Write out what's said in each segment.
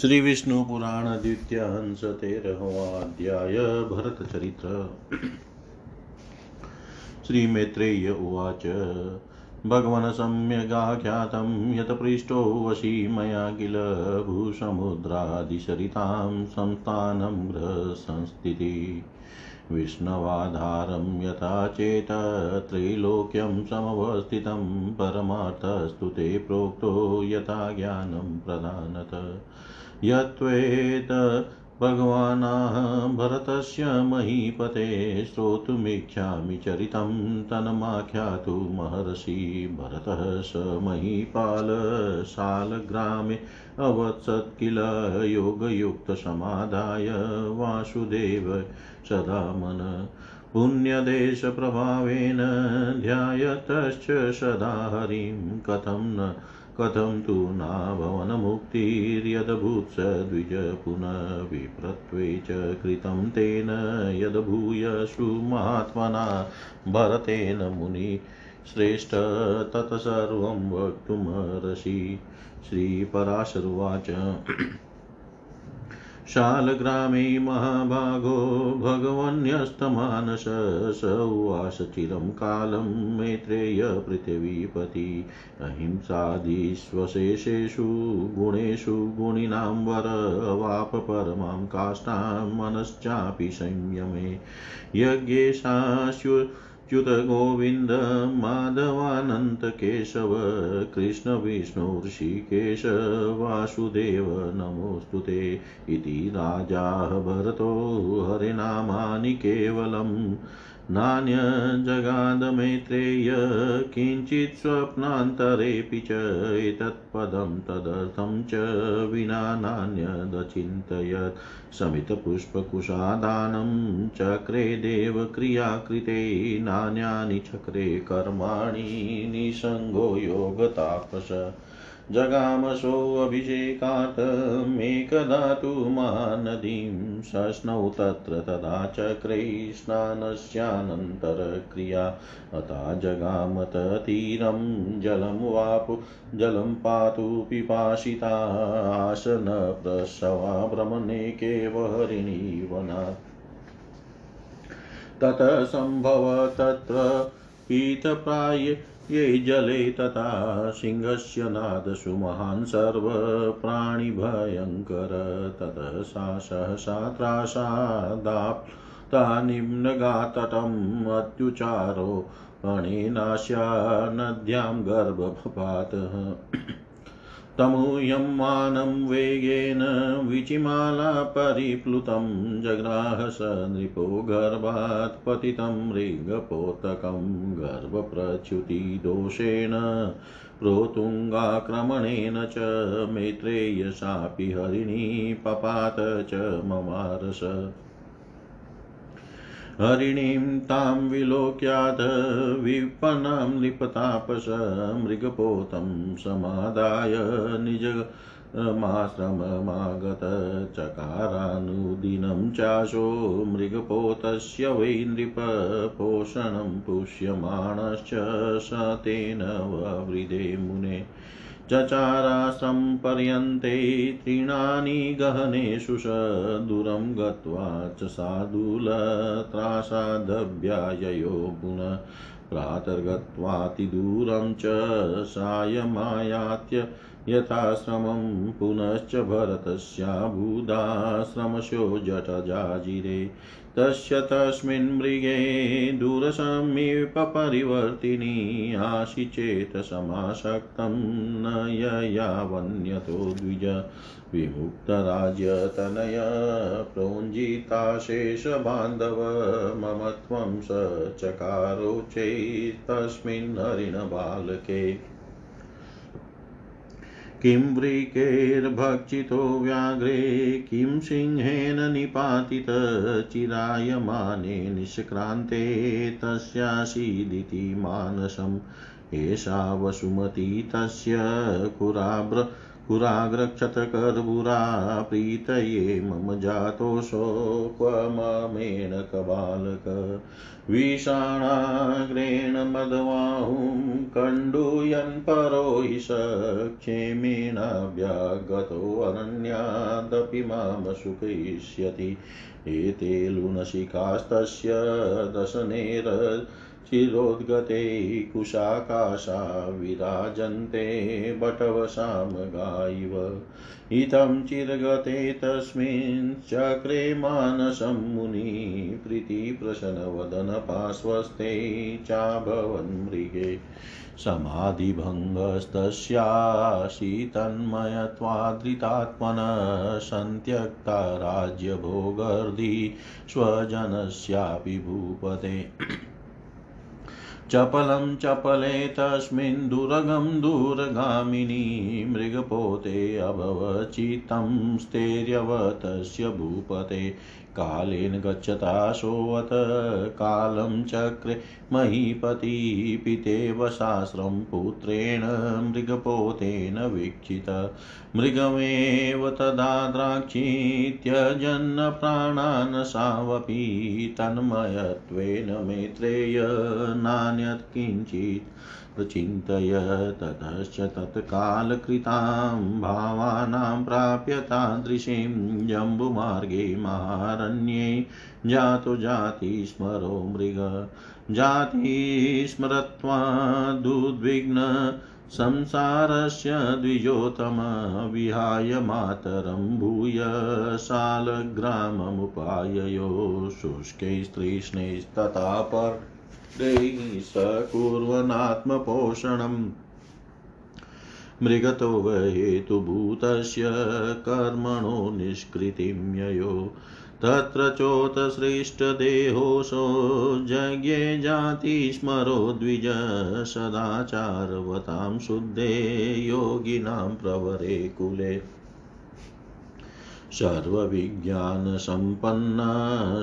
श्री विष्णु पुराण द्वितीय हंस तेरहवाध्याय भरत चरित्र श्री मैत्रेय उवाच। भगवन् सम्यगाख्यातं यत् पृष्ठो वशी मया किल भूसमुद्रादिशरितां संस्थानं गृहसंस्थितिः। विष्णवाधारं यथा चेत त्रैलोक्यं समवस्थितं परमार्थस्तु ते प्रोक्तो यथा ज्ञानं प्रधानत यत्त्वेत भगवानाः भरतस्य महीपते श्रोतुमिच्छामि चरितं तन्माख्यातु महर्षि भरतः स महीपालशालग्रामे अवत्सत् किल योगयुक्तसमाधाय वासुदेव सदा मन पुण्यदेशप्रभावेन ध्यायतश्च सदा हरिं कथं न कथं तु नाभवनमुक्तिर्यदभूत् स द्विज पुनः विप्रत्वे च कृतं तेन यदभूयसु महात्मना भरतेन मुनि श्रेष्ठ तत्सर्वं वक्तुमर्हसि। श्रीपराशरुवाच शालग्रामे महाभागो भगवन्यस्तमानस स उवास चिरं कालं मैत्रेय पृथिवीपति अहिंसादिष्वशेषेषु गुणेषु गुणिनां वर अवाप परमां काष्ठां मनश्चापि संयमे यज्ञेशास्यु च्युतगोविन्द माधवानन्तकेशव कृष्णविष्णुऋषिकेश वासुदेव नमोऽस्तु ते। इति राजाः भरतो हरिनामानि केवलम्। नान्यजगादमैत्रेय किञ्चित् स्वप्नान्तरेऽपि च एतत्पदं तदर्थं च विना नान्यदचिन्तयत् शमितपुष्पकुशादानं चक्रे देवक्रियाकृते नान्यानि चक्रे कर्माणि निसङ्गो योगतापस। जगामसोऽभिषेकात् मेकदा तु महानदीं सस्नौ तत्र तदा चक्रे स्नानस्यानन्तरक्रिया अता जगामत तीरं जलं वापु जलं पातु पिपासितासन प्रसवा भ्रमणेकेव हरिणीवनात् ततः सम्भव तत्र पीतप्राय ये जले तथा सिंहस्य नादसु महान् सर्वप्राणिभयङ्कर। ततः सा सहसा त्रासादाप्ता निम्नगातटम् अत्युचारो अणेनास्या नद्यां गर्भपातः। तमूयमानं वेगेन विचिमाला परिप्लुतं जग्राह नृपो गर्भात् पतितं मृगपोतकं गर्भप्रच्युतिदोषेण प्रोतुङ्गाक्रमणेन च मैत्रेयसापि हरिणी पपात च ममारस। हरिणीं तां विलोक्यात्, विपन्नां नृपतापस मृगपोतं समादाय, निज माश्रममागत चकारानुदिनं चाशो, मृगपोतस्य वै नृपपोषणं पुष्यमाणश्च स तेन ववृधे मुने। चचाराश्रं पर्यन्ते तृणानि गहनेषु स दूरं गत्वा च साधुलत्रासादभ्याययो पुनः प्रातर्गत्वातिदूरं च सायमायात्य यथाश्रमं पुनश्च भरतस्याभूदाश्रमशो जटजाजिरे तस्य तस्मिन् मृगे दूरसमीपपरिवर्तिनी आशि चेत् समासक्तं न ययावन्यतो द्विज। विमुक्तराज्यतनय प्रोञ्जिताशेषबान्धव मम त्वं स चकारो चैतस्मिन् हरिणबालके। किं वृकैर्भक्षितो व्याघ्रे किं सिंहेन निपातित चिरायमाने निष्क्रान्ते तस्यासीदिति मानसम्। एषा वसुमती तस्य कुराब्र कुराग्रक्षतकर्बुरा प्रीतये मम जातोऽसौ क्व ममेणकबालक विषाणाग्रेण मदवाहुं कण्डूयन् परो हि स क्षेमेणाभ्यागतोऽरण्याद् तदपि माँ सुखयिष्यति एते लुनशिकास्तस्य दशनेर चिरोद्गते कुशाकाशा विराजन्ते बटवशां गायिव। इतं चिरगते तस्मिन् चक्रे मानसं मुनि प्रीतिप्रशनवदनपार्श्वस्ते चाभवन्मृगे समाधिभङ्गस्तस्याशीतन्मयत्वादृतात्मन सन्त्यक्ता राज्यभोगर्धि स्वजनस्यापि भूपते। चपलं चपले तस्मिन् दूरगा दूरगामिनी मृगपोते अभवचित्तं स्थैर्यवतस्य भूपते। कालेन गच्छताशोऽथ कालं चक्रे महीपति पितेव पुत्रेण मृगपोतेन वीक्षित। मृगमेव तदा द्राक्षीत्यजन्न प्राणान् सावपि तन्मयत्वेन मेत्रेय नान्यत् किञ्चित् चिन्तय ततश्च तत्कालकृतां भावानां प्राप्य तादृशीं जम्बुमार्गे महारण्ये जातो स्मरो मृग। जाति स्मरत्वादुद्विग्न संसारस्य द्विजोतम विहाय मातरं भूय शालग्राममुपाययो शुष्कैस्तृष्णैस्तथा पर सकुर्वनात्मपोषणम् मृगतो हेतुभूतस्य कर्मणो निष्कृतिं ययो। तत्र चोत्सृष्टदेहोऽसो जज्ञे जातिस्मरो द्विज सदाचारवतां शुद्धे योगिनां प्रवरे कुले। सर्वविज्ञानसम्पन्न,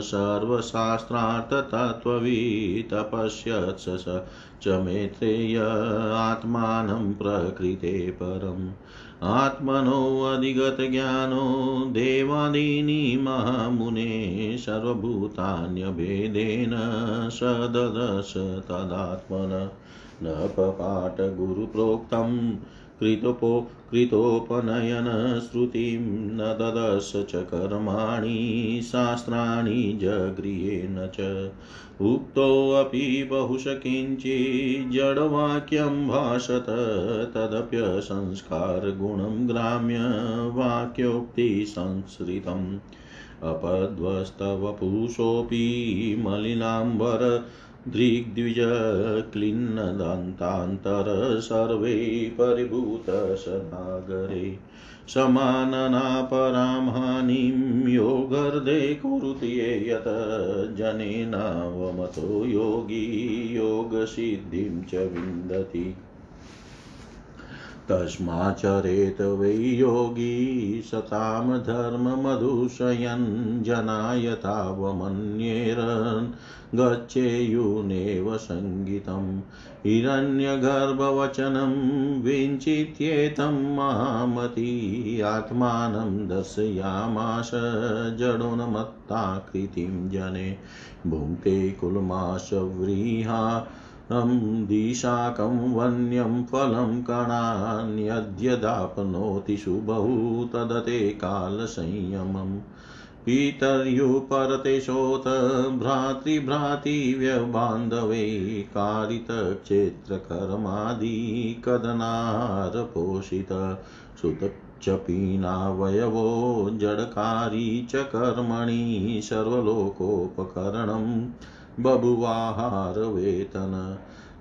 सर्वशास्त्रार्थतत्त्ववितपश्यत्स च मैत्रेय आत्मानं प्रकृते परम्। आत्मनोऽधिगतज्ञानो देवादीनि महामुने, सर्वभूतान्यभेदेन सददश तदात्मन। न पपाठ गुरुप्रोक्तम् कृतोपो कृतोपनयन श्रुतिं न ददश च कर्माणि शास्त्राणि जगृहेण च। उक्तोऽपि बहुश किञ्चिज्जडवाक्यं भाषत, तदप्यसंस्कारगुणं ग्राम्य वाक्योक्तिसंसृतम् अपद्वस्तवपुषोऽपि मलिनाम्बर दृग्द्विजक्लिन्नदन्तान्तर सर्वे परिभूतसदागरे समाननापरां हानिं योगर्धे कुरुति यत जनेनावमतो योगी योगसिद्धिं च विन्दति। तस्माचरेत वै योगी सतां धर्ममधुशयन् जना यथावमन्येरन् गच्छेयुनेव सङ्गीतं हिरण्यगर्भवचनं विञ्चित्येतं महामती आत्मानं दर्शयामाश जडोन्मत्ताकृतिं जने भुङ्क्ते कुलमाशव्रीहा दिशाकं वन्यं फलं कणान्यद्यदाप्नोति शुभौ तदते कालसंयमम् पितर्युपरतेशोत भ्रातृभ्रातृव्यबान्धवे कारितक्षेत्रकर्मादिकदनारपोषित। सुतक्षपीनावयवो जडकारी च कर्मणि सर्वलोकोपकरणं। बभुवाहारवेतन।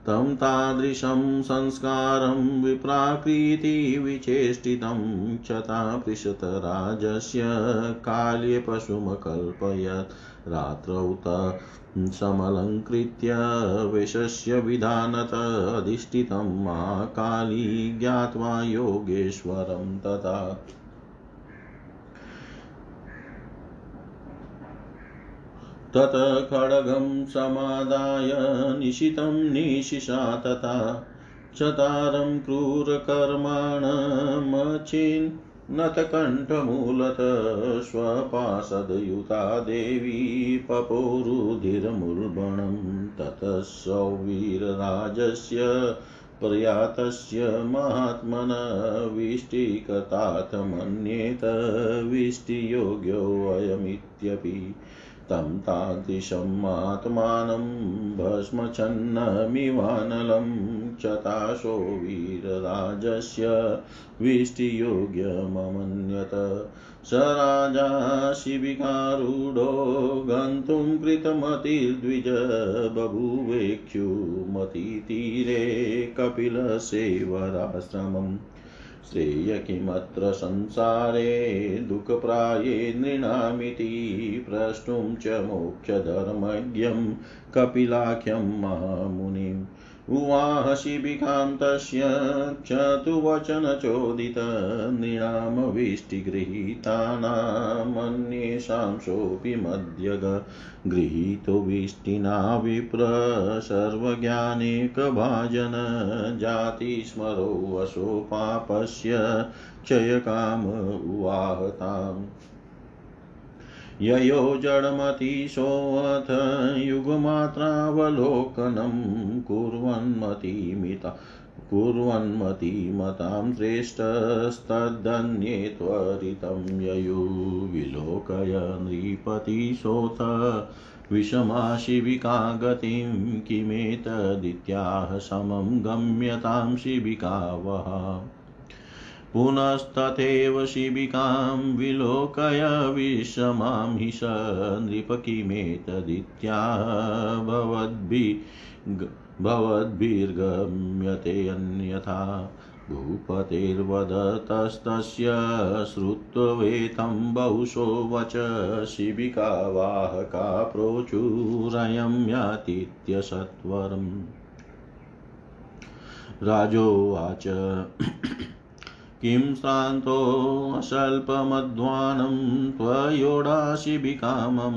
तं तादृशं संस्कारं विप्राकृतिविचेष्टितं क्षतापृशतराजस्य काल्ये पशुमकल्पयत् रात्रौ समलङ्कृत्य विशस्य विधानत अधिष्ठितं महाकाली ज्ञात्वा योगेश्वरं तथा तत खड्गं समादाय निशितं निशिषा तथा चतारं क्रूरकर्माणमचिन्नतकण्ठमूलत स्वपासदयुता देवी पपोरुधिरमुल्बणं ततः सौवीरराजस्य प्रयातस्य महात्मन विष्टिकताथ मन्येत विष्टियोग्योऽयमित्यपि तं तादृशमात्मानं भस्मच्छन्नमिवानलं चताशो वीरराजस्य विष्टियोग्यममन्यत। स राजा शिबिकारूढो गन्तुं कृतमतिर्द्विज बभूवेक्षुमतितीरे कपिलसेवराश्रमम्। श्रेय किमत्र संसारे दुःखप्राये नृणामिति प्रष्टुं च मोक्षधर्मज्ञं कपिलाख्यं महामुनिम्। उवाह शिबिकां तस्य चतुवचनचोदित नृणामविष्टिगृहीतानामन्येषां सोऽपि मध्यग विप्र सर्वज्ञानेकभाजन जातिस्मरो वशो पापस्य क्षयकाम उवाहताम् ययो जडमतिशोऽथ युगमात्रावलोकनं कुर्वन्मतिमिता कुर्वन्मतिमतां श्रेष्ठस्तदन्ये त्वरितं ययुविलोकय नृपतिशोऽथ विषमाशिबिका गतिं किमेतदित्याह समं गम्यतां शिबिका वः पुनस्तथैव शिबिकां विलोकय विषमां हि स भवद्भिः भवद्भिर्गम्यते अन्यथा भूपतेर्वदतस्तस्य श्रुत्वेतं बहुशो वच शिबिकावाहका प्रोचुरयं यातीत्यसत्वरम् राजोवाच। किं श्रान्तोऽसल्पमध्वानं त्वयोडाशिबिका मम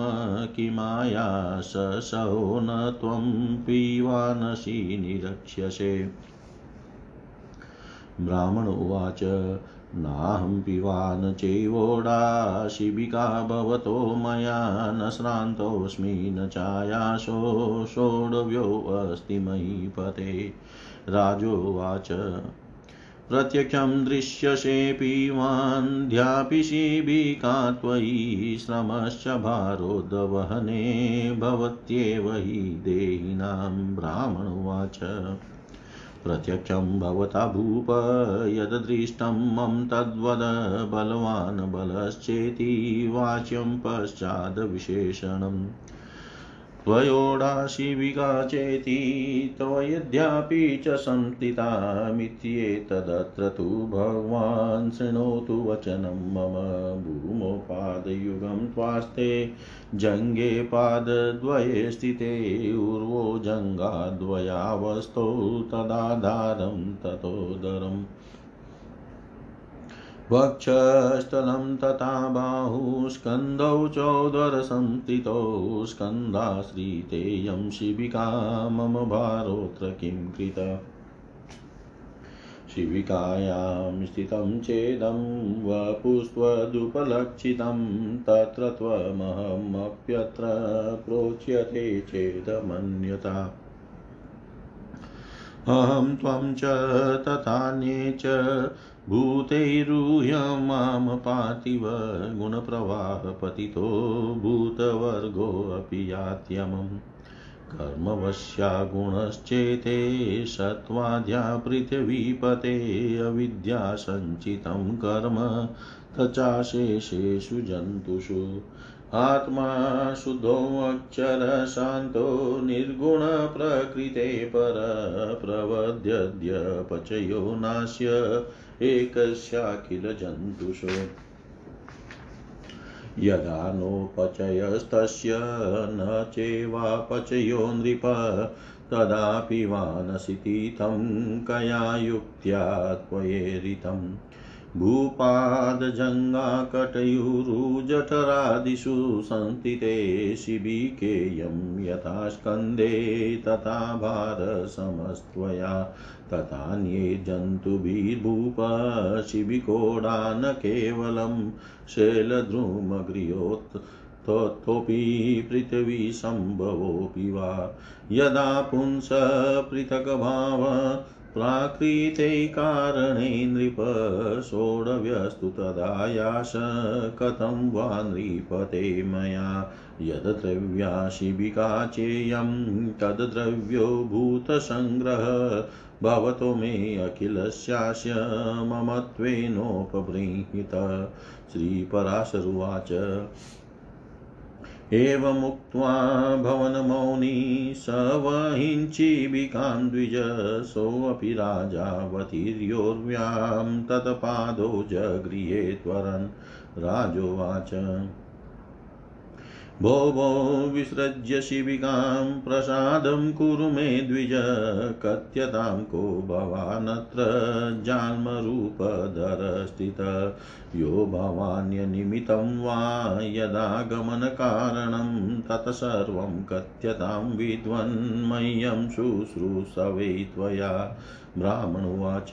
किमायास सहो न त्वं पीवानसि निरक्ष्यसे। ब्राह्मण उवाच, नाहं पिवान चैवोडा शिबिका भवतो मया न श्रान्तोऽस्मि, न चायासो सोढव्योऽस्ति महीपते। राजोवाच प्रत्यक्षं दृश्यसेऽपिवान्ध्यापि शिबिका त्वयि श्रमश्च भारोद्वहने भवत्येव हि देहिनां ब्राह्मणुवाच। प्रत्यक्षं भवता भूप यदृष्टं मम तद्वद बलवान् बलश्चेति वाच्यं पश्चाद्विशेषणम्। त्वयोडाशिविका चेति त्वयद्यापि च संस्थितामित्येतदत्र तु भगवान् शृणोतु वचनं मम भूमौ पादयुगं त्वास्ते जङ्गे पादद्वये स्थिते ऊर्वो जङ्गाद्वयावस्थौ तदाधारं ततोदरम् वक्षस्थलं तथा बाहुस्कन्धौ चोदरसंस्थितौ स्कन्धाश्रितेयं शिबिका मम भारोऽत्र किं कृत शिबिकायां स्थितं चेदं वपुस्त्वदुपलक्षितं तत्र त्वमहमप्यत्र प्रोच्यते चेदमन्यता अहं त्वं च तथान्ये च भूतैरूह्य माँ पार्थिव गुणप्रवाहपतितो भूतवर्गोऽपि यात्यमम् कर्मवश्या गुणश्चेते सत्त्वाद्या पृथिवीपते अविद्यासञ्चितं कर्म तचाशेषेषु जन्तुषु। आत्मा शुद्धोऽक्षरशान्तो निर्गुणप्रकृते पर प्रवद्यद्यपचयो नास्य एकस्याखिलजन्तुषु यदा नोपचयस्तस्य न चैवापचयो नृप, तदापि वानसितीतं कया युक्त्या त्वयेरितम् भूपादजङ्गाकटयुरुजठरादिषु संस्थिते शिबिकेयं यथा स्कन्दे तथा भारसमस्त्वया। तथान्ये जन्तुभिर्भूप शिबिकोडा न केवलं शैलद्रुमगृहोत् ततोऽपि पृथिवीसम्भवोऽपि वा? यदा पुंस पृथग्भाव प्राकृते कारणे नृप सोढव्यस्तु तदायास कथं वा नृपते मया? यद्द्रव्या शिबिका चेयं तद्द्रव्यो भूतसङ्ग्रह भवतो मे अखिलस्यास्य ममत्वेनोपबृंहित। श्रीपराशरुवाच। एवमुक्त्वा भवनमौनी स द्विज सोऽपि राजावतीर्योर्व्यां तत्पादो जगृहे त्वरन् राजोवाच। भो भो विसृज्य शिबिकां प्रसादं कुरु मे द्विज, कथ्यतां को भवानत्र जान्मरूपधरस्थित यो भवान्यनिमित्तं वा यदागमनकारणं तत्सर्वं कथ्यतां विद्वन्मह्यं शुश्रूषवे त्वया। ब्राह्मणुवाच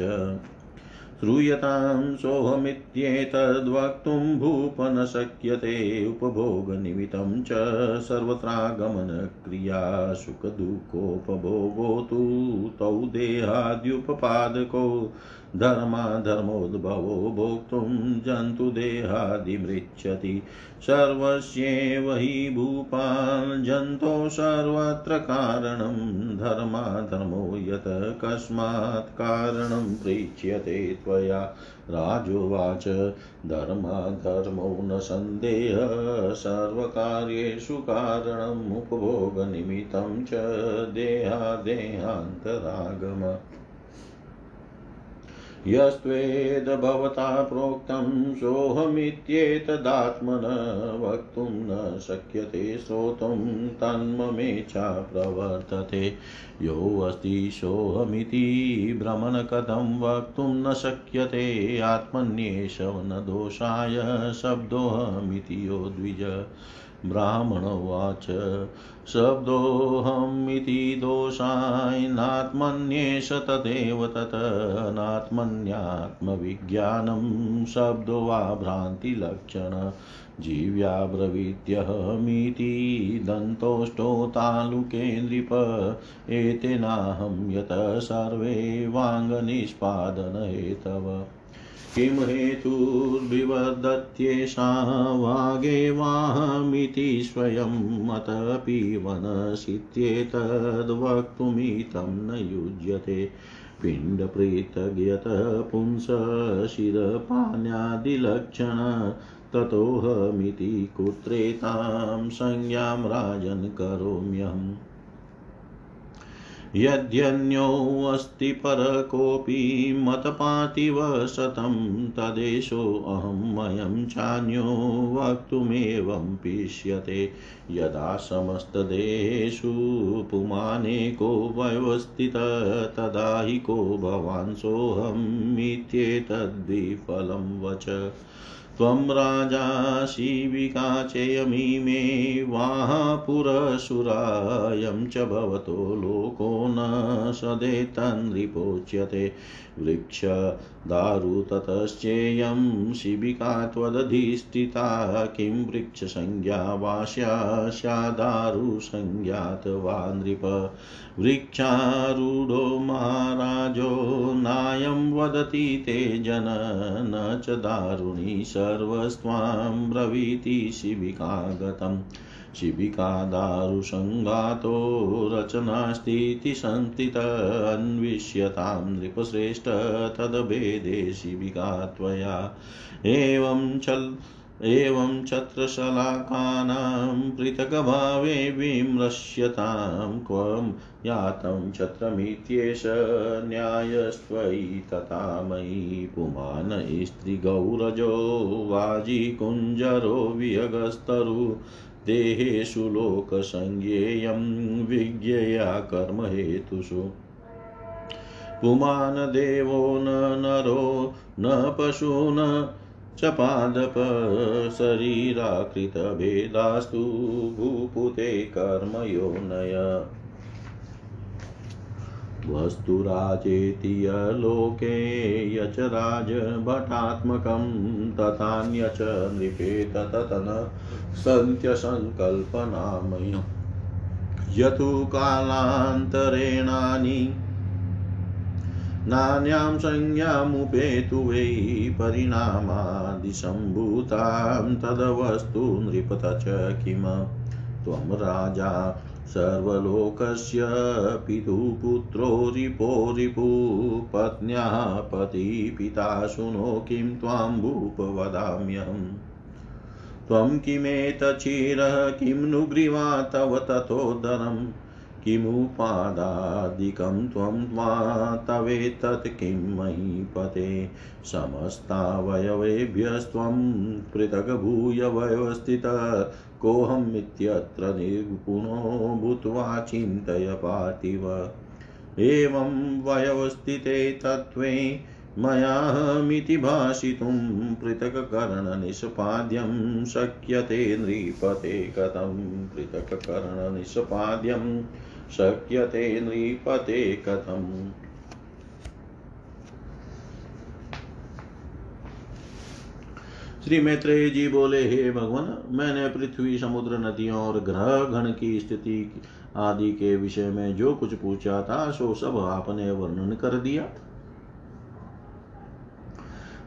श्रूयतां सोऽहमित्येतद्वक्तुं भूप न शक्यते उपभोगनिमित्तं च सर्वत्रागमनक्रिया सुखदुःखोपभोगो तु तौ देहाद्युपपादको धर्माधर्मोद्भवो भोक्तुं जन्तुदेहादिमृच्छति सर्वस्येव हि भूपान् जन्तो सर्वत्र कारणं। धर्माधर्मो यत् कस्मात् कारणं पृच्छ्यते त्वया। राजोवाच, धर्माधर्मो न सन्देह। सर्वकार्येषु कारणम् उपभोगनिमित्तं च देहादेहान्तरागम यस्त्वेद भवता प्रोक्तं सोऽहमित्येतदात्मन वक्तुं न शक्यते श्रोतुं तन्ममेच्छा प्रवर्तते। योऽस्ति सोऽहमिति भ्रमण कथं वक्तुं न शक्यते आत्मन्येष न दोषाय शब्दोऽहमिति यो द्विज। ब्राह्मणोवाच शब्दोऽहमिति दोषाय नात्मन्येष तदेव तत् नात्मन्यात्मविज्ञानं शब्दो वा भ्रान्तिलक्षण। जीव्याब्रवीत्यहमिति दन्तोष्टो तालुके नृप एतेनाहं यत् सर्वे वाङ्निष्पादनहेतव किं हेतुर्विवदत्येषा वागेवाहमिति स्वयं मतपि वनसित्येतद्वक्तुमितं न युज्यते। पिण्डपृथग्यत पुंस शिरपाण्यादिलक्षण ततोऽहमिति कुत्रेतां संज्ञां राजन् करोम्यहम्। यद्यन्योऽस्ति परकोऽपि मतपातिव शतं तदेशोऽहं मयं चान्यो वक्तुमेवं पिष्यते। यदा समस्तदेषु पुमानेको व्यवस्थित, तदा हि को भवान् सोऽहमित्येतद्विफलं वच। त्वं राजा विकाचयमिमे वाहापुरसुरायं च भवतो लोको न सदेतन्नृपोच्यते वृक्षदारु ततश्चेयं शिबिका त्वदधिष्ठिता किं वृक्षसंज्ञा वा स्यादारुसंज्ञात वा नृप। वृक्षारूढो महाराजो नायं वदति ते जन, न च दारुणी सर्वस्त्वां ब्रवीति शिबिकागतम्। शिबिकादारुसङ्गातो रचनास्तीति सन्तित अन्विष्यतां नृपश्रेष्ठ तद्भेदे शिबिका त्वया। एवं चल्, एवं छत्रशलाकानां पृथग्भावे विमृश्यतां क्वं यातं छत्रमित्येष न्यायस्त्वयि तथा मयि पुमान् स्त्रीगौरजो वाजिकुञ्जरो वियगस्तरु। देहेषु लोकसंज्ञेयं विज्ञया कर्महेतुषु पुमान् देवो न नरो, न पशु न च पादपशरीराकृतभेदास्तु भूपुते कर्मयोनय वस्तुराजेति यलोके यच राजभटात्मकं तथान्यच नृपेत ततन सन्त्यसङ्कल्पनामयम् यतु कालान्तरेणानि नान्यां संज्ञामुपेतु वै परिणामादिसम्भूतां तदवस्तु नृपत च किम? त्वं राजा सर्वलोकस्य पितुपुत्रो रिपो रिपु पत्न्या पतिपिता शुनो किं त्वां भूप वदाम्यहम् त्वं किमेतचिरः किं नु ग्रीवा तव ततोदरम् किमुपादादिकं त्वं मा तवेतत् किं महीपते समस्तावयवेभ्यस्त्वं पृथग्भूय व्यवस्थितः कोऽहमित्यत्र निर्गुणो भूत्वा चिन्तय पार्थिव। एवं वयवस्थिते तत्त्वे मयाहमिति भाषितुं पृथक्करणनिष्पाद्यं शक्यते नृपते कथं। पृथक्करणनिष्पाद्यं शक्यते नृपते कथम्। श्री मैत्रेय जी बोले, हे भगवान, मैंने पृथ्वी, समुद्र, नदियों और ग्रह गण की स्थिति आदि के विषय में जो कुछ पूछा था, सो सब आपने वर्णन कर दिया।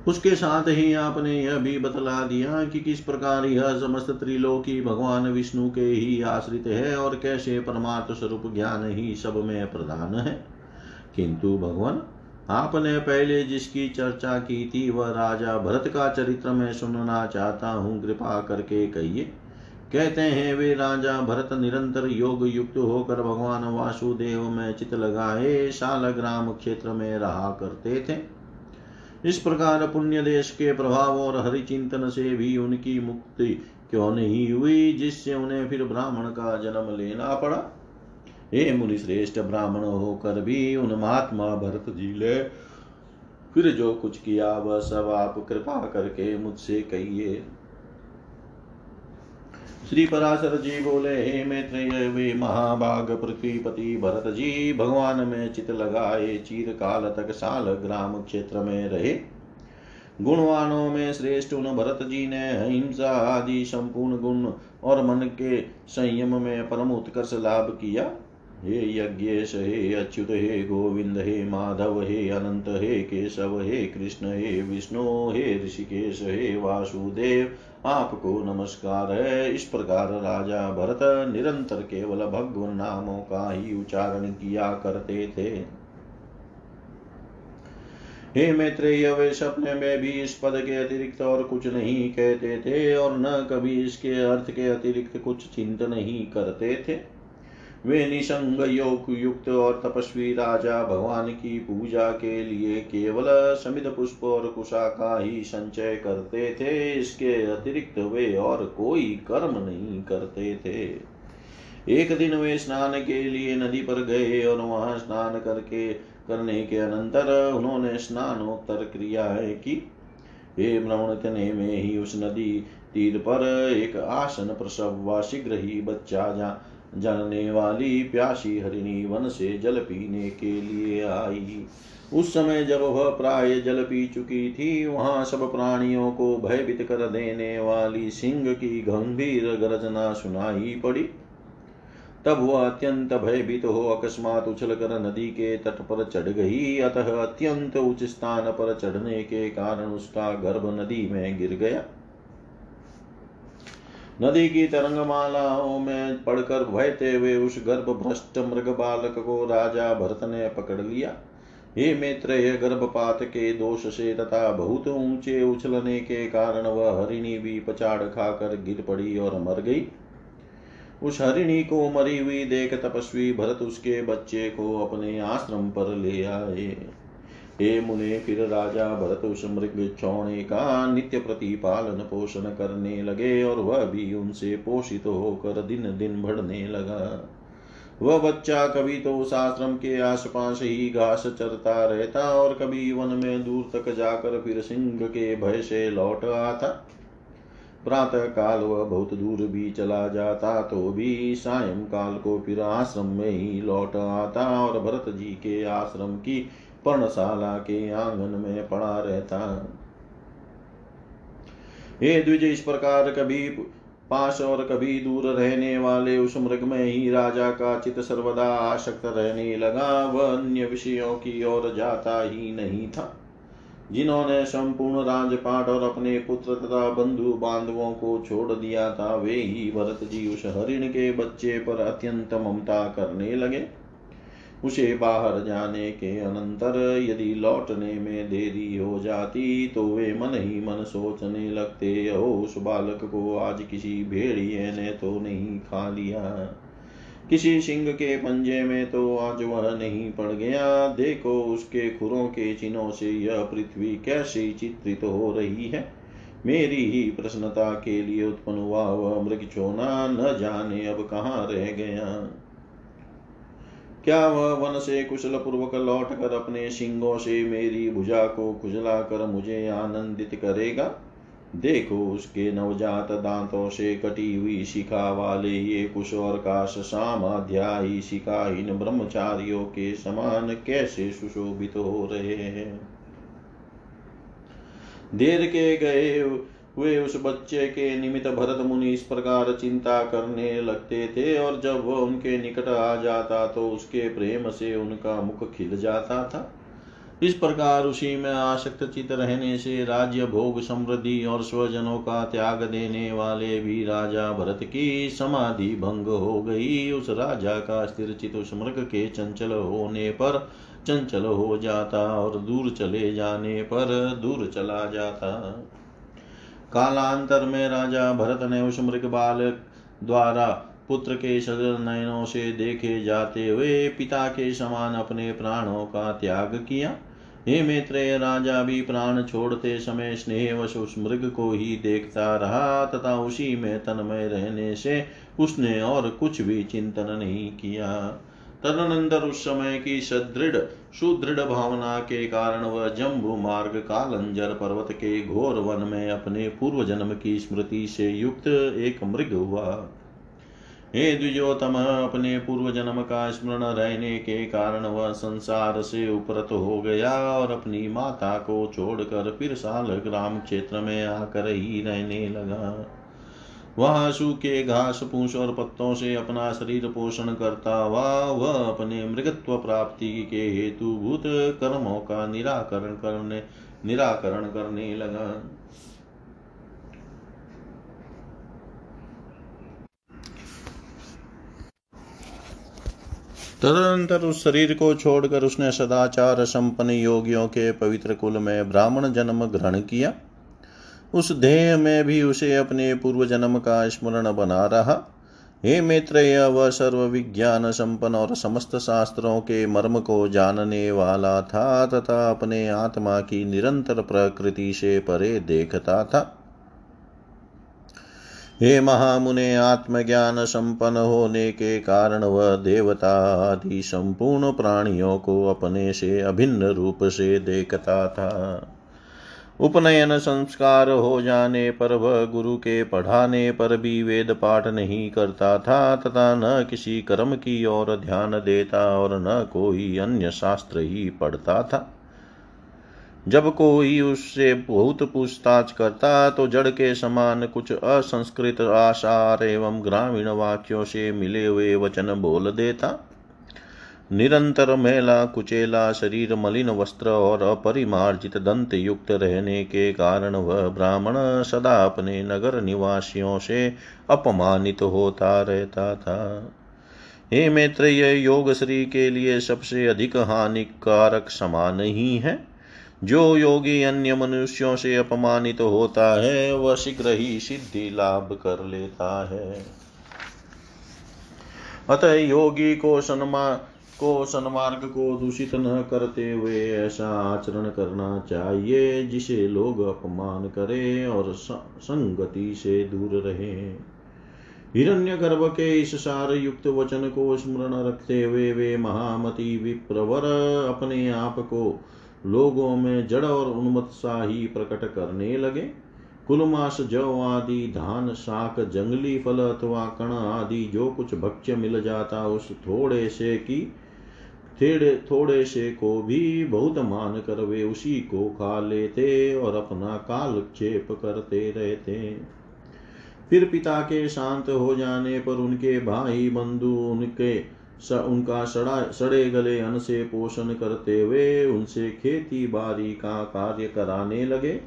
उसके साथ ही आपने यह भी बतला दिया कि किस प्रकार यह समस्त त्रिलोकी भगवान विष्णु के ही आश्रित है और कैसे परमार्थ स्वरूप ज्ञान ही सब में प्रधान है। किंतु भगवान, आपने पहले जिसकी चर्चा की थी वह राजा भरत का चरित्र में सुनना चाहता हूँ, कृपा करके कहिए। कहते हैं, वे राजा भरत निरंतर योग युक्त होकर भगवान वासुदेव में चित लगाए, शालग्राम क्षेत्र में रहा करते थे। इस प्रकार पुण्य देश के प्रभाव और हरि चिंतन से भी उनकी मुक्ति क्यों नहीं हुई, जिससे उन्हें फिर ब्राह्मण का जन्म लेना पड़ा? हे मुनि श्रेष्ठ, ब्राह्मण होकर भी उन महात्मा भरत जी ले। फिर जो कुछ किया, वह सब आप कृपा करके मुझसे कहिए। श्री पराशर जी बोले हे मैत्रेय, वे महाभाग पृथ्वीपति भरत जी भगवान में चित लगाए चीर काल तक साल ग्राम क्षेत्र में रहे। गुणवानों में श्रेष्ठ उन भरत जी ने अहिंसा आदि संपूर्ण गुण और मन के संयम में परम उत्कर्ष लाभ किया। हे यज्ञेश, हे अच्युत, हे गोविंद, हे माधव, हे अनंत, हे केशव, हे कृष्ण, हे विष्णु, हे ऋषिकेश, हे वासुदेव आपको नमस्कार है इस प्रकार राजा भरत निरंतर केवल भगवान नामों का ही उच्चारण किया करते थे। हे मैत्रेय, वे सपने में भी इस पद के अतिरिक्त और कुछ नहीं कहते थे और न कभी इसके अर्थ के अतिरिक्त कुछ चिंतन नहीं करते थे। वे निसंग योग युक्त और तपस्वी राजा भगवान की पूजा के लिए केवल समित पुष्प और कुशा का ही संचय करते थे। इसके अतिरिक्त वे और कोई कर्म नहीं करते थे। एक दिन वे स्नान के लिए नदी पर गए और वहाँ स्नान करके, करने के अनंतर उन्होंने स्नानोत्तर क्रियाएँ की। हे भ्रमण में ही उस नदी तीर पर एक आसन प्रसव व शीघ्र ही बच्चा जा जानने वाली प्यासी हरिणी वन से जल पीने के लिए आई। उस समय जब वह प्राय जल पी चुकी थी, वहाँ सब प्राणियों को भयभीत कर देने वाली सिंह की गंभीर गर्जना सुनाई पड़ी। तब वह अत्यंत भयभीत हो अकस्मात उछल कर नदी के तट पर चढ़ गई। अतः अत्यंत उच्च स्थान पर चढ़ने के कारण उसका गर्भ नदी में गिर गया। नदी की तरंगमालाओं में पड़कर बहते हुए उस गर्भ भ्रष्ट मृग बालक को राजा भरत ने पकड़ लिया। हे मित्र गर्भपात के दोष से तथा बहुत ऊँचे उछलने के कारण वह हरिणी भी पचाड़ खाकर गिर पड़ी और मर गई। उस हरिणी को मरी हुई देख तपस्वी भरत उसके बच्चे को अपने आश्रम पर ले आए। हे मुने फिर राजा भरत उस मृग चौणे का नित्य प्रतिपालन पोषण करने लगे और वह भी उनसे पोषित होकर दिन दिन बढ़ने लगा। वह बच्चा कभी तो उस आश्रम के आसपास ही घास चरता रहता और कभी वन में दूर तक जाकर फिर सिंह के भय से लौट आता। प्रातः काल वह बहुत दूर भी चला जाता तो भी सायं काल को फिर आश्रम में ही लौट आता और भरत जी के आश्रम की पर्णशाला के आँगन में पड़ा रहता। हे द्विज, इस प्रकार कभी पास और कभी दूर रहने वाले उस मृग में ही राजा का चित सर्वदा आसक्त रहने लगा। वह अन्य विषयों की ओर जाता ही नहीं था। जिन्होंने संपूर्ण राजपाट और अपने पुत्र तथा बंधु बांधवों को छोड़ दिया था, वे ही भरत जी उस हरिण के बच्चे पर अत्यंत ममता करने लगे। उसे बाहर जाने के अनंतर यदि लौटने में देरी हो जाती तो वे मन ही मन सोचने लगते, ओ, उस बालक को आज किसी भेड़िए ने तो नहीं खा लिया। किसी सिंह के पंजे में तो आज वह नहीं पड़ गया। देखो उसके खुरों के चिन्हों से यह पृथ्वी कैसे चित्रित हो रही है। मेरी ही प्रश्नता के लिए उत्पन्न हुआ वह मृग चोना न जाने अब कहाँ रह गया। क्या वह वन से कुशल पूर्वक लौट कर अपने सिंगों से मेरी भुजा को खुजला कर मुझे आनंदित करेगा? देखो, उसके नवजात दांतों से कटी हुई शिखा वाले ये कुश और काश सामाध्यायी शिखाहीन ब्रह्मचारियों के समान कैसे सुशोभित हो रहे हैं? देर के गए वे उस बच्चे के निमित्त भरत मुनि इस प्रकार चिंता करने लगते थे और जब वह उनके निकट आ जाता तो उसके प्रेम से उनका मुख खिल जाता था। इस प्रकार उसी में आसक्त चित रहने से राज्य भोग समृद्धि और स्वजनों का त्याग देने वाले भी राजा भरत की समाधि भंग हो गई। उस राजा का स्थिर चित उस मृग के चंचल होने पर चंचल हो जाता और दूर चले जाने पर दूर चला जाता। कालांतर में राजा भरत ने उस मृग बाल द्वारा पुत्र के सजल नयनों से देखे जाते हुए पिता के समान अपने प्राणों का त्याग किया। हे मैत्रेय, राजा भी प्राण छोड़ते समय स्नेहवश उस मृग को ही देखता रहा, तथा उसी में तन्मय रहने से उसने और कुछ भी चिंतन नहीं किया। तदनंतर उस समय की सदृढ़, सुदृढ़ भावना के कारण वह जम्बू मार्ग कालंजर पर्वत के घोर वन में अपने पूर्व जन्म की स्मृति से युक्त एक मृग हुआ। हे द्विजोतम अपने पूर्व जन्म का स्मरण रहने के कारण वह संसार से उपरत हो गया और अपनी माता को छोड़कर फिर साल ग्राम क्षेत्र में आकर ही रहने लगा। वहाँ सूखे घास पूछ और पत्तों से अपना शरीर पोषण करता हुआ वह अपने मृगत्व प्राप्ति के हेतु भूत कर्मों का निराकरण करने निराकरण करने लगा। तदनंतर उस शरीर को छोड़कर उसने सदाचार संपन्न योगियों के पवित्र कुल में ब्राह्मण जन्म ग्रहण किया। उस देह में भी उसे अपने पूर्व जन्म का स्मरण बना रहा। हे मैत्रेय, वह सर्व विज्ञान संपन्न और समस्त शास्त्रों के मर्म को जानने वाला था तथा अपने आत्मा की निरंतर प्रकृति से परे देखता था। हे महामुने, आत्मज्ञान संपन्न होने के कारण वह देवता आदि संपूर्ण प्राणियों को अपने से अभिन्न रूप से देखता था। उपनयन संस्कार हो जाने पर वह गुरु के पढ़ाने पर भी वेद पाठ नहीं करता था, तथा न किसी कर्म की ओर ध्यान देता और न कोई अन्य शास्त्र ही पढ़ता था। जब कोई उससे बहुत पूछताछ करता तो जड़ के समान कुछ असंस्कृत आशार एवं ग्रामीण वाक्यों से मिले हुए वचन बोल देता। निरंतर मेला, कुचेला, शरीर मलिन वस्त्र और अपरिमार्जित दंत युक्त रहने के कारण वह ब्राह्मण सदा अपने नगर निवासियों से अपमानित होता रहता था। हे मित्र यह योग श्री के लिए सबसे अधिक हानिकारक समान ही है। जो योगी अन्य मनुष्यों से अपमानित होता है, वह शीघ्र ही सिद्धि लाभ कर लेता है। अतः योगी को सन्मा को सन्मार्ग को दूषित न करते हुए ऐसा आचरण करना चाहिए, जिसे लोग अपमान करें और संगति से दूर रहे। हिरण्य गर्भ के इस सार युक्त वचन को स्मरण रखते हुए वे महामति विप्रवर अपने आप को लोगों में जड़ और उन्मत्साही प्रकट करने लगे। कुलमास जव आदि, धान शाक जंगली फल अथवा कण आदि, जो कुछ भक्ष्य मिल जाता उस थोड़े से की थेड़े थोड़े से को भी बहुत मान कर वे उसी को खा लेते और अपना काल क्षेप करते रहते। फिर पिता के शांत हो जाने पर उनके भाई बंधु उनके स, उनका सड़ा सड़े गले अन्न से पोषण करते हुए उनसे खेती बाड़ी का कार्य कराने लगे।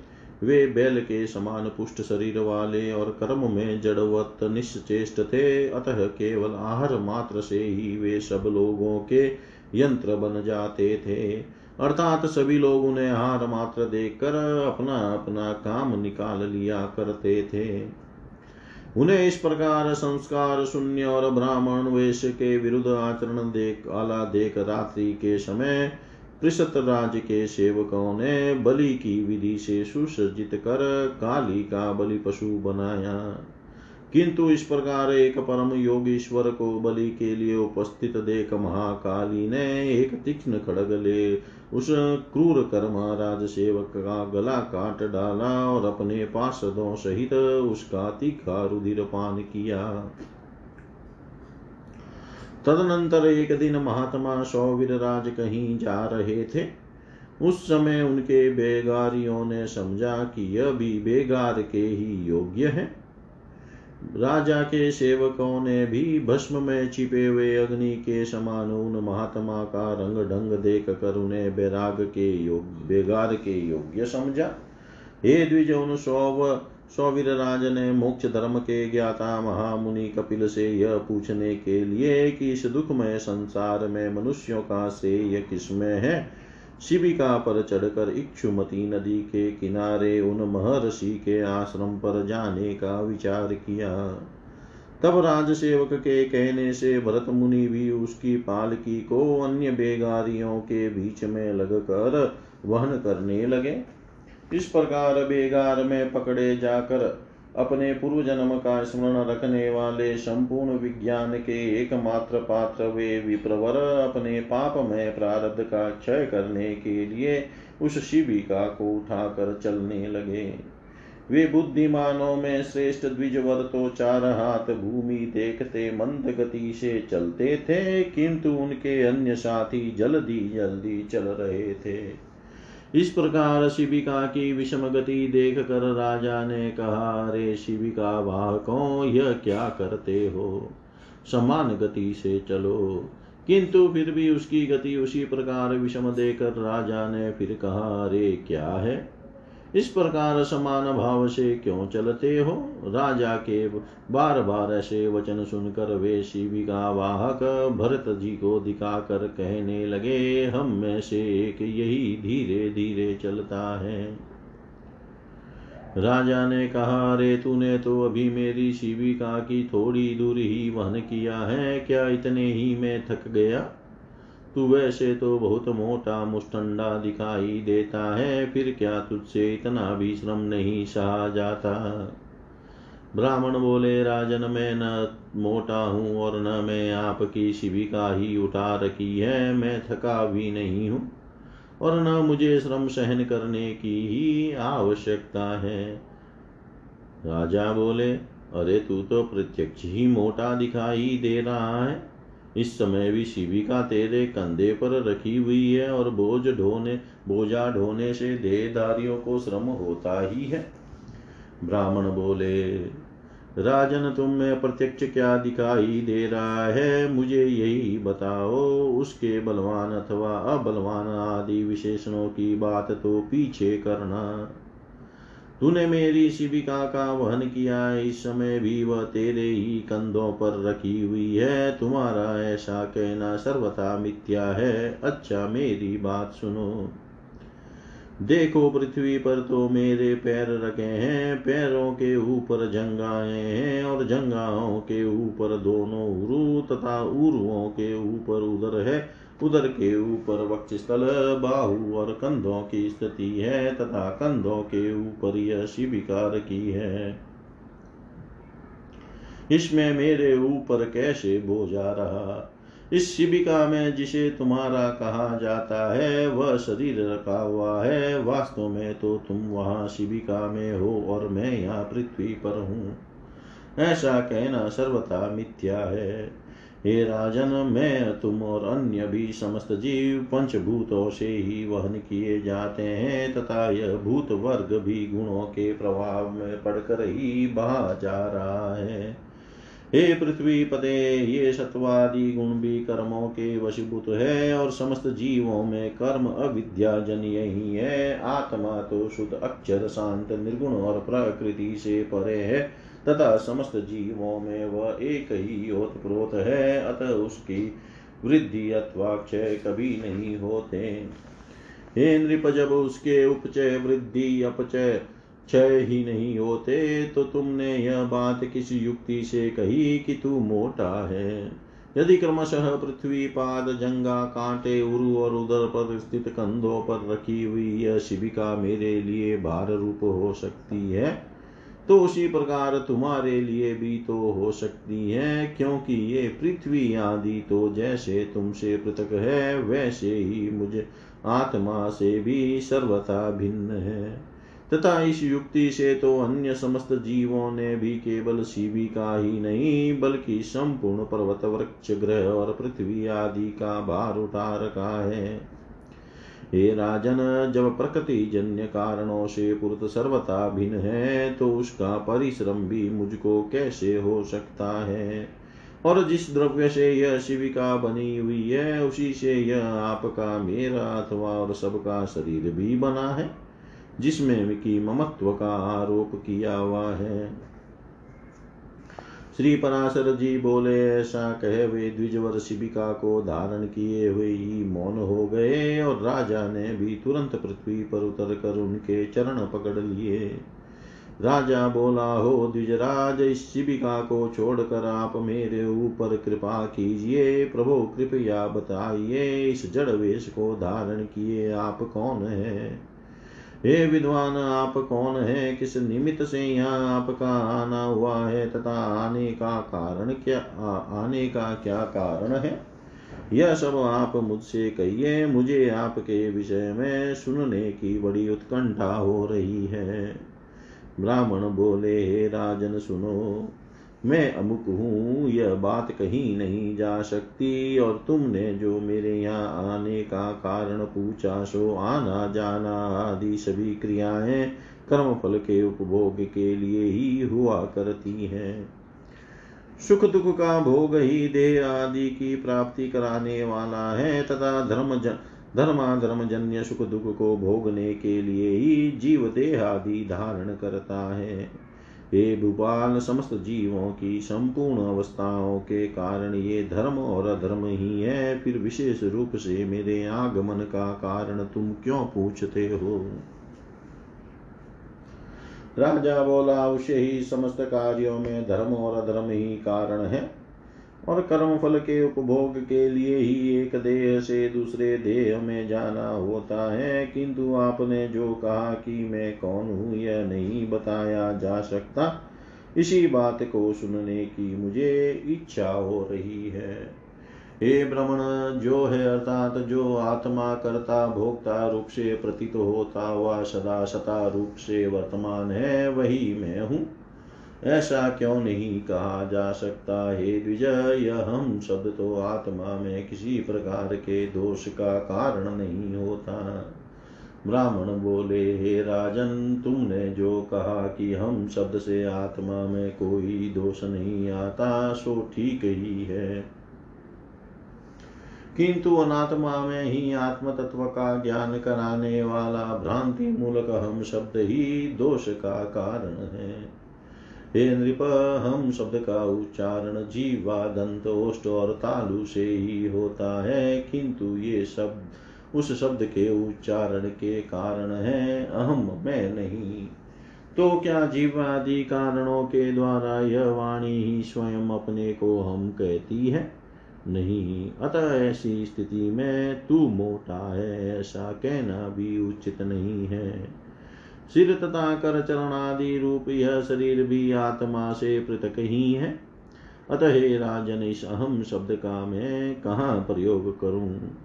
वे बैल के समान पुष्ट शरीर वाले और कर्म में जड़वत निश्चेष्ट थे। अतः केवल आहार मात्र से ही वे सब लोगों के यंत्र बन जाते थे। अर्थात सभी लोग उन्हें आहार मात्र देखकर अपना अपना काम निकाल लिया करते थे। उन्हें इस प्रकार संस्कार शून्य और ब्राह्मण वेश के विरुद्ध आचरण देख, आला देख रात्रि के समय पृषत राज के सेवकों ने बलि की विधि से सुसज्जित कर काली का बलि पशु बनाया। किंतु इस प्रकार एक परम योगीश्वर को बलि के लिए उपस्थित देख महाकाली ने एक तीक्ष्ण खड़ग ले उस क्रूर कर्मा राज सेवक का गला काट डाला और अपने पार्षदों सहित उसका तीखा रुधिर पान किया। तदनंतर एक दिन महात्मा सौवीर राज कहीं जा रहे थे। उस समय उनके बेगारियों ने समझा कि यह भी बेगार के ही योग्य है। राजा के सेवकों ने भी भस्म में छिपे हुए अग्नि के समान उन महात्मा का रंग ढंग देख कर उन्हें बैराग के योग बेगार के योग्य समझा। हे द्विज, उन सौव, सौवीर राज ने मोक्ष धर्म के ज्ञाता महामुनि कपिल से यह पूछने के लिए कि इस दुखमय संसार में मनुष्यों का श्रेय किसमें है? शिविका पर चढ़कर इक्षुमती नदी के किनारे उन महर्षि के आश्रम पर जाने का विचार किया। तब राजसेवक के कहने से भरत मुनि भी उसकी पालकी को अन्य बेगारियों के बीच में लगकर वहन करने लगे। इस प्रकार बेगार में पकड़े जाकर अपने पूर्व जन्म का स्मरण रखने वाले संपूर्ण विज्ञान के एकमात्र पात्र वे विप्रवर अपने पाप में प्रारब्ध का क्षय करने के लिए उस शिविका को उठाकर चलने लगे। वे बुद्धिमानों में श्रेष्ठ द्विजवर तो चार हाथ भूमि देखते मंद गति से चलते थे, किंतु उनके अन्य साथी जल्दी जल्दी चल रहे थे। इस प्रकार शिविका की विषम गति देख कर राजा ने कहा रे शिविका, वाहकों, यह क्या करते हो? समान गति से चलो। किंतु फिर भी उसकी गति उसी प्रकार विषम देकर राजा ने फिर कहा रे क्या है? इस प्रकार समान भाव से क्यों चलते हो? राजा के बार बार ऐसे वचन सुनकर वे शिविका वाहक भरत जी को दिखाकर कहने लगे, हम में से एक यही धीरे धीरे चलता है। राजा ने कहा रे तूने तो अभी मेरी शिविका की थोड़ी दूर ही वहन किया है, क्या इतने ही मैं थक गया? तू वैसे तो बहुत मोटा मुस्टंडा दिखाई देता है, फिर क्या तुझसे इतना भी श्रम नहीं सहा जाता? ब्राह्मण बोले, राजन, मैं न मोटा हूँ और न मैं आपकी शिविका ही उठा रखी है, मैं थका भी नहीं हूँ और न मुझे श्रम सहन करने की ही आवश्यकता है। राजा बोले, अरे तू तो प्रत्यक्ष ही मोटा दिखाई दे रहा है। इस समय भी शिविका तेरे कंधे पर रखी हुई है और बोझ ढोने, बोझा ढोने से देहधारियों को श्रम होता ही है। ब्राह्मण बोले, राजन तुम में प्रत्यक्ष क्या दिखाई दे रहा है? मुझे यही बताओ, उसके बलवान अथवा अबलवान आदि विशेषणों की बात तो पीछे करना। तूने मेरी शिविका का वहन किया, इस समय भी वह तेरे ही कंधों पर रखी हुई है। तुम्हारा ऐसा कहना सर्वथा मिथ्या है। अच्छा मेरी बात सुनो। देखो, पृथ्वी पर तो मेरे पैर रखे हैं। पैरों के ऊपर जंगाएँ हैं और जंगाओं के ऊपर दोनों उरु तथा उरुओं के ऊपर उदर है। उदर के ऊपर वक्षस्थल, बाहु और कंधों की स्थिति है तथा कंधों के ऊपर यह शिविका की है। इसमें मेरे ऊपर कैसे बोझा रहा? इस शिविका में जिसे तुम्हारा कहा जाता है, वह शरीर रखा हुआ है। वास्तव में तो तुम वहाँ शिविका में हो और मैं यहाँ पृथ्वी पर हूँ। ऐसा कहना सर्वथा मिथ्या है। हे राजन, मैं तुम और अन्य भी समस्त जीव पंचभूतों से ही वहन किए जाते हैं, तथा यह भूत वर्ग भी गुणों के प्रभाव में पड़कर ही बहा जा रहा है। हे पृथ्वी पदे ये सत्वादि गुण भी कर्मों के वशीभूत है, और समस्त जीवों में कर्म अविद्या जन्य ही है। आत्मा तो शुद्ध, अक्षर, शांत, निर्गुण और प्रकृति से परे है। तथा समस्त जीवों में वह एक ही ओतप्रोत है, अतः उसकी वृद्धि अथवा क्षय कभी नहीं होते। हे नृप, जब उसके उपचय वृद्धि अपचय क्षय ही नहीं होते तो तुमने यह बात किस युक्ति से कही कि तू मोटा है? यदि क्रमशः पृथ्वी पाद जंगा कांटे उरु और उदर पर स्थित कंधों पर रखी हुई यह शिविका मेरे लिए भार रूप हो सकती है? तो उसी प्रकार तुम्हारे लिए भी तो हो सकती है, क्योंकि ये पृथ्वी आदि तो जैसे तुमसे पृथक है, वैसे ही मुझे आत्मा से भी सर्वथा भिन्न है। तथा इस युक्ति से तो अन्य समस्त जीवों ने भी केवल शिवी का ही नहीं, बल्कि संपूर्ण पर्वत, वृक्ष, ग्रह और पृथ्वी आदि का भार उठा रखा है। हे राजन, जब प्रकृति जन्य कारणों से पुरुष सर्वथा भिन्न है तो उसका परिश्रम भी मुझको कैसे हो सकता है? और जिस द्रव्य से यह शिविका बनी हुई है, उसी से यह आपका मेरा अथवा और सबका शरीर भी बना है, जिसमें की ममत्व का आरोप किया हुआ है। श्री पराशर जी बोले, ऐसा कहे वे द्विजवर शिविका को धारण किए हुए ही मौन हो गए और राजा ने भी तुरंत पृथ्वी पर उतर कर उनके चरण पकड़ लिए। राजा बोला, हो द्विजराज, इस शिविका को छोड़कर आप मेरे ऊपर कृपा कीजिए। प्रभु, कृपया बताइए, इस जड़ वेश को धारण किए आप कौन है? हे विद्वान आप कौन है? किस निमित्त से यहाँ आपका आना हुआ है? तथा आने का कारण क्या आ, आने का क्या कारण है? यह सब आप मुझसे कहिए। मुझे आपके विषय में सुनने की बड़ी उत्कंठा हो रही है। ब्राह्मण बोले हे राजन सुनो। मैं अमुक हूँ, यह बात कहीं नहीं जा सकती। और तुमने जो मेरे यहाँ आने का कारण पूछा, सो आना जाना आदि सभी क्रियाएँ कर्म फल के उपभोग के लिए ही हुआ करती हैं। सुख दुख का भोग ही देह आदि की प्राप्ति कराने वाला है, तथा धर्म जन धर्माधर्म जन्य सुख दुख को भोगने के लिए ही जीव देह आदि धारण करता है। हे भूपाल, समस्त जीवों की संपूर्ण अवस्थाओं के कारण ये धर्म और अधर्म ही है। फिर विशेष रूप से मेरे आगमन का कारण तुम क्यों पूछते हो? राजा बोला उसे ही समस्त कार्यों में धर्म और अधर्म ही कारण है। और कर्म फल के उपभोग के लिए ही एक देह से दूसरे देह में जाना होता है। किंतु आपने जो कहा कि मैं कौन हूँ, यह नहीं बताया जा सकता। इसी बात को सुनने की मुझे इच्छा हो रही है। हे भ्रमण जो है अर्थात जो आत्मा करता भोक्ता रूप से प्रतीत होता हुआ सदा सता रूप से वर्तमान है, वही मैं हूँ। ऐसा क्यों नहीं कहा जा सकता? हे द्विजय यह हम शब्द तो आत्मा में किसी प्रकार के दोष का कारण नहीं होता। ब्राह्मण बोले, हे राजन, तुमने जो कहा कि हम शब्द से आत्मा में कोई दोष नहीं आता, सो ठीक ही है। किंतु अनात्मा में ही आत्म तत्व का ज्ञान कराने वाला भ्रांति मूलक हम शब्द ही दोष का कारण है। हे नृप हम शब्द का उच्चारण जीवा दंत और तालु से ही होता है, किंतु ये शब्द उस शब्द के उच्चारण के कारण है, अहम मैं नहीं। तो क्या जीवादि कारणों के द्वारा यह वाणी ही स्वयं अपने को हम कहती है? नहीं, अतः ऐसी स्थिति में तू मोटा है, ऐसा कहना भी उचित नहीं है। सिर तथा कर चरण आदि रूप यह शरीर भी आत्मा से पृथक ही है। अतः हे राजन, इस अहम शब्द का मैं कहाँ प्रयोग करूँ?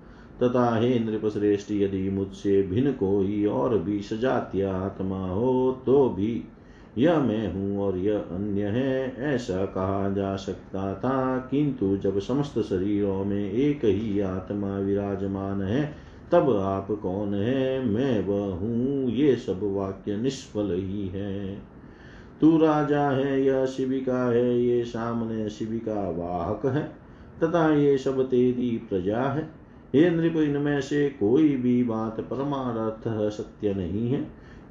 तथा हे नृप श्रेष्ठ यदि मुझसे भिन्न कोई और भी सजातीय आत्मा हो तो भी यह मैं हूँ और यह अन्य है, ऐसा कहा जा सकता था। किंतु जब समस्त शरीरों में एक ही आत्मा विराजमान है तब आप कौन है? मैं वह। हूँ ये सब वाक्य निष्फल ही है। तू राजा है, यह शिविका है, ये सामने शिविका वाहक है, तथा ये सब तेरी प्रजा है। हे नृप, इनमें से कोई भी बात परमार्थ सत्य नहीं है।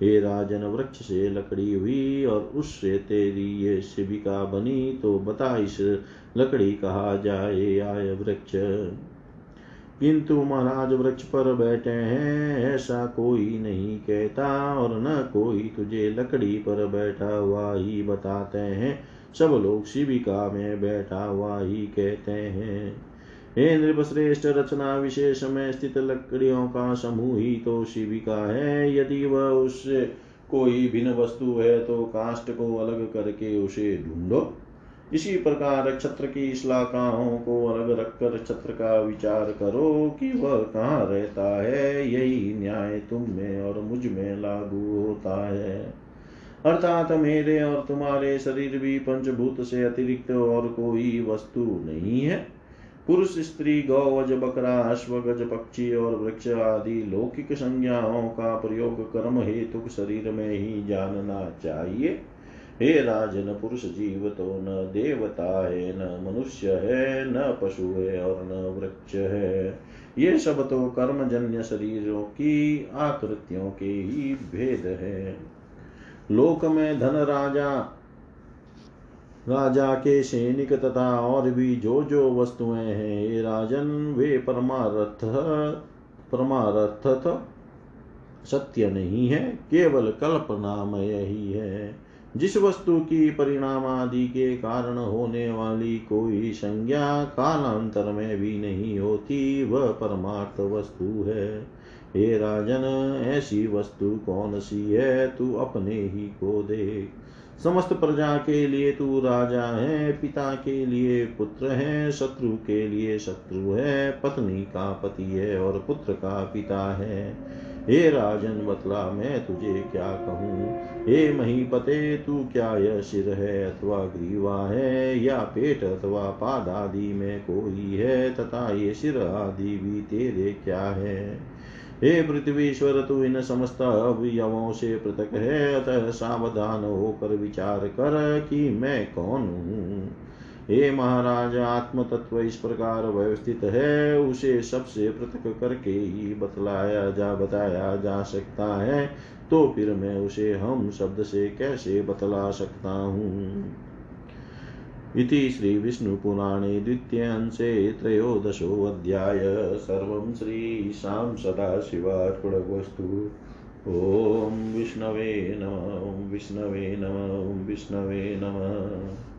हे राजन, वृक्ष से लकड़ी हुई और उससे तेरी ये शिविका बनी तो बता इस लकड़ी कहा जाए? आय वृक्ष। किंतु महाराज वृक्ष पर बैठे हैं, ऐसा कोई नहीं कहता और न कोई तुझे लकड़ी पर बैठा हुआ ही बताते हैं। सब लोग शिविका में बैठा हुआ ही कहते हैं। हे नृपश्रेष्ठ, रचना विशेष में स्थित लकड़ियों का समूह ही तो शिविका है। यदि वह उससे कोई भिन्न वस्तु है तो काष्ट को अलग करके उसे ढूंढो। इसी प्रकार छत्र की श्लाकाओं को अलग रखकर छत्र का विचार करो कि वह कहाँ रहता है। यही न्याय तुम में और मुझमें लागू होता है। अर्थात मेरे और तुम्हारे शरीर भी पंचभूत से अतिरिक्त और कोई वस्तु नहीं है। पुरुष, स्त्री, गौवज, बकरा अश्व गज पक्षी और वृक्ष आदि लौकिक संज्ञाओं का प्रयोग कर्म हेतु शरीर में ही जानना चाहिए। हे राजन पुरुष जीव तो न देवता है, न मनुष्य है, न पशु है और न वृक्ष है। ये सब तो कर्मजन्य शरीरों की आकृतियों के ही भेद है। लोक में धन राजा राजा के सैनिक तथा और भी जो जो वस्तुएँ हैं ये राजन, वे परमारथ परमारथ सत्य नहीं है, केवल कल्पनामय ही है। जिस वस्तु की परिणाम आदि के कारण होने वाली कोई संज्ञा कालांतर में भी नहीं होती, वह परमार्थ वस्तु है। हे राजन, ऐसी वस्तु कौन सी है? तू अपने ही को देख। समस्त प्रजा के लिए तू राजा है, पिता के लिए पुत्र है, शत्रु के लिए शत्रु है, पत्नी का पति है और पुत्र का पिता है। हे राजन, बतला मैं तुझे क्या कहूँ? हे महीपते, तू क्या यह सिर है अथवा ग्रीवा है या पेट अथवा पाद आदि में कोई है तथा ये सिर आदि भी तेरे क्या है? हे पृथ्वीश्वर, तू इन समस्त अवयवों से पृथक है। अतः सावधान होकर विचार कर कि मैं कौन हूँ। हे महाराज आत्म तत्व इस प्रकार व्यवस्थित है। उसे सबसे पृथक करके ही बतलाया जा, बताया जा सकता है। तो फिर मैं उसे हम शब्द से कैसे बतला सकता हूँ? इति श्रीविष्णुपुराणे द्वितीयांशे त्रयोदशोऽध्याय। सर्वं श्रीशां सदाशिवार्पणवस्तु ॐ विष्णवे नम विष्णवे नम विष्णवे नमः।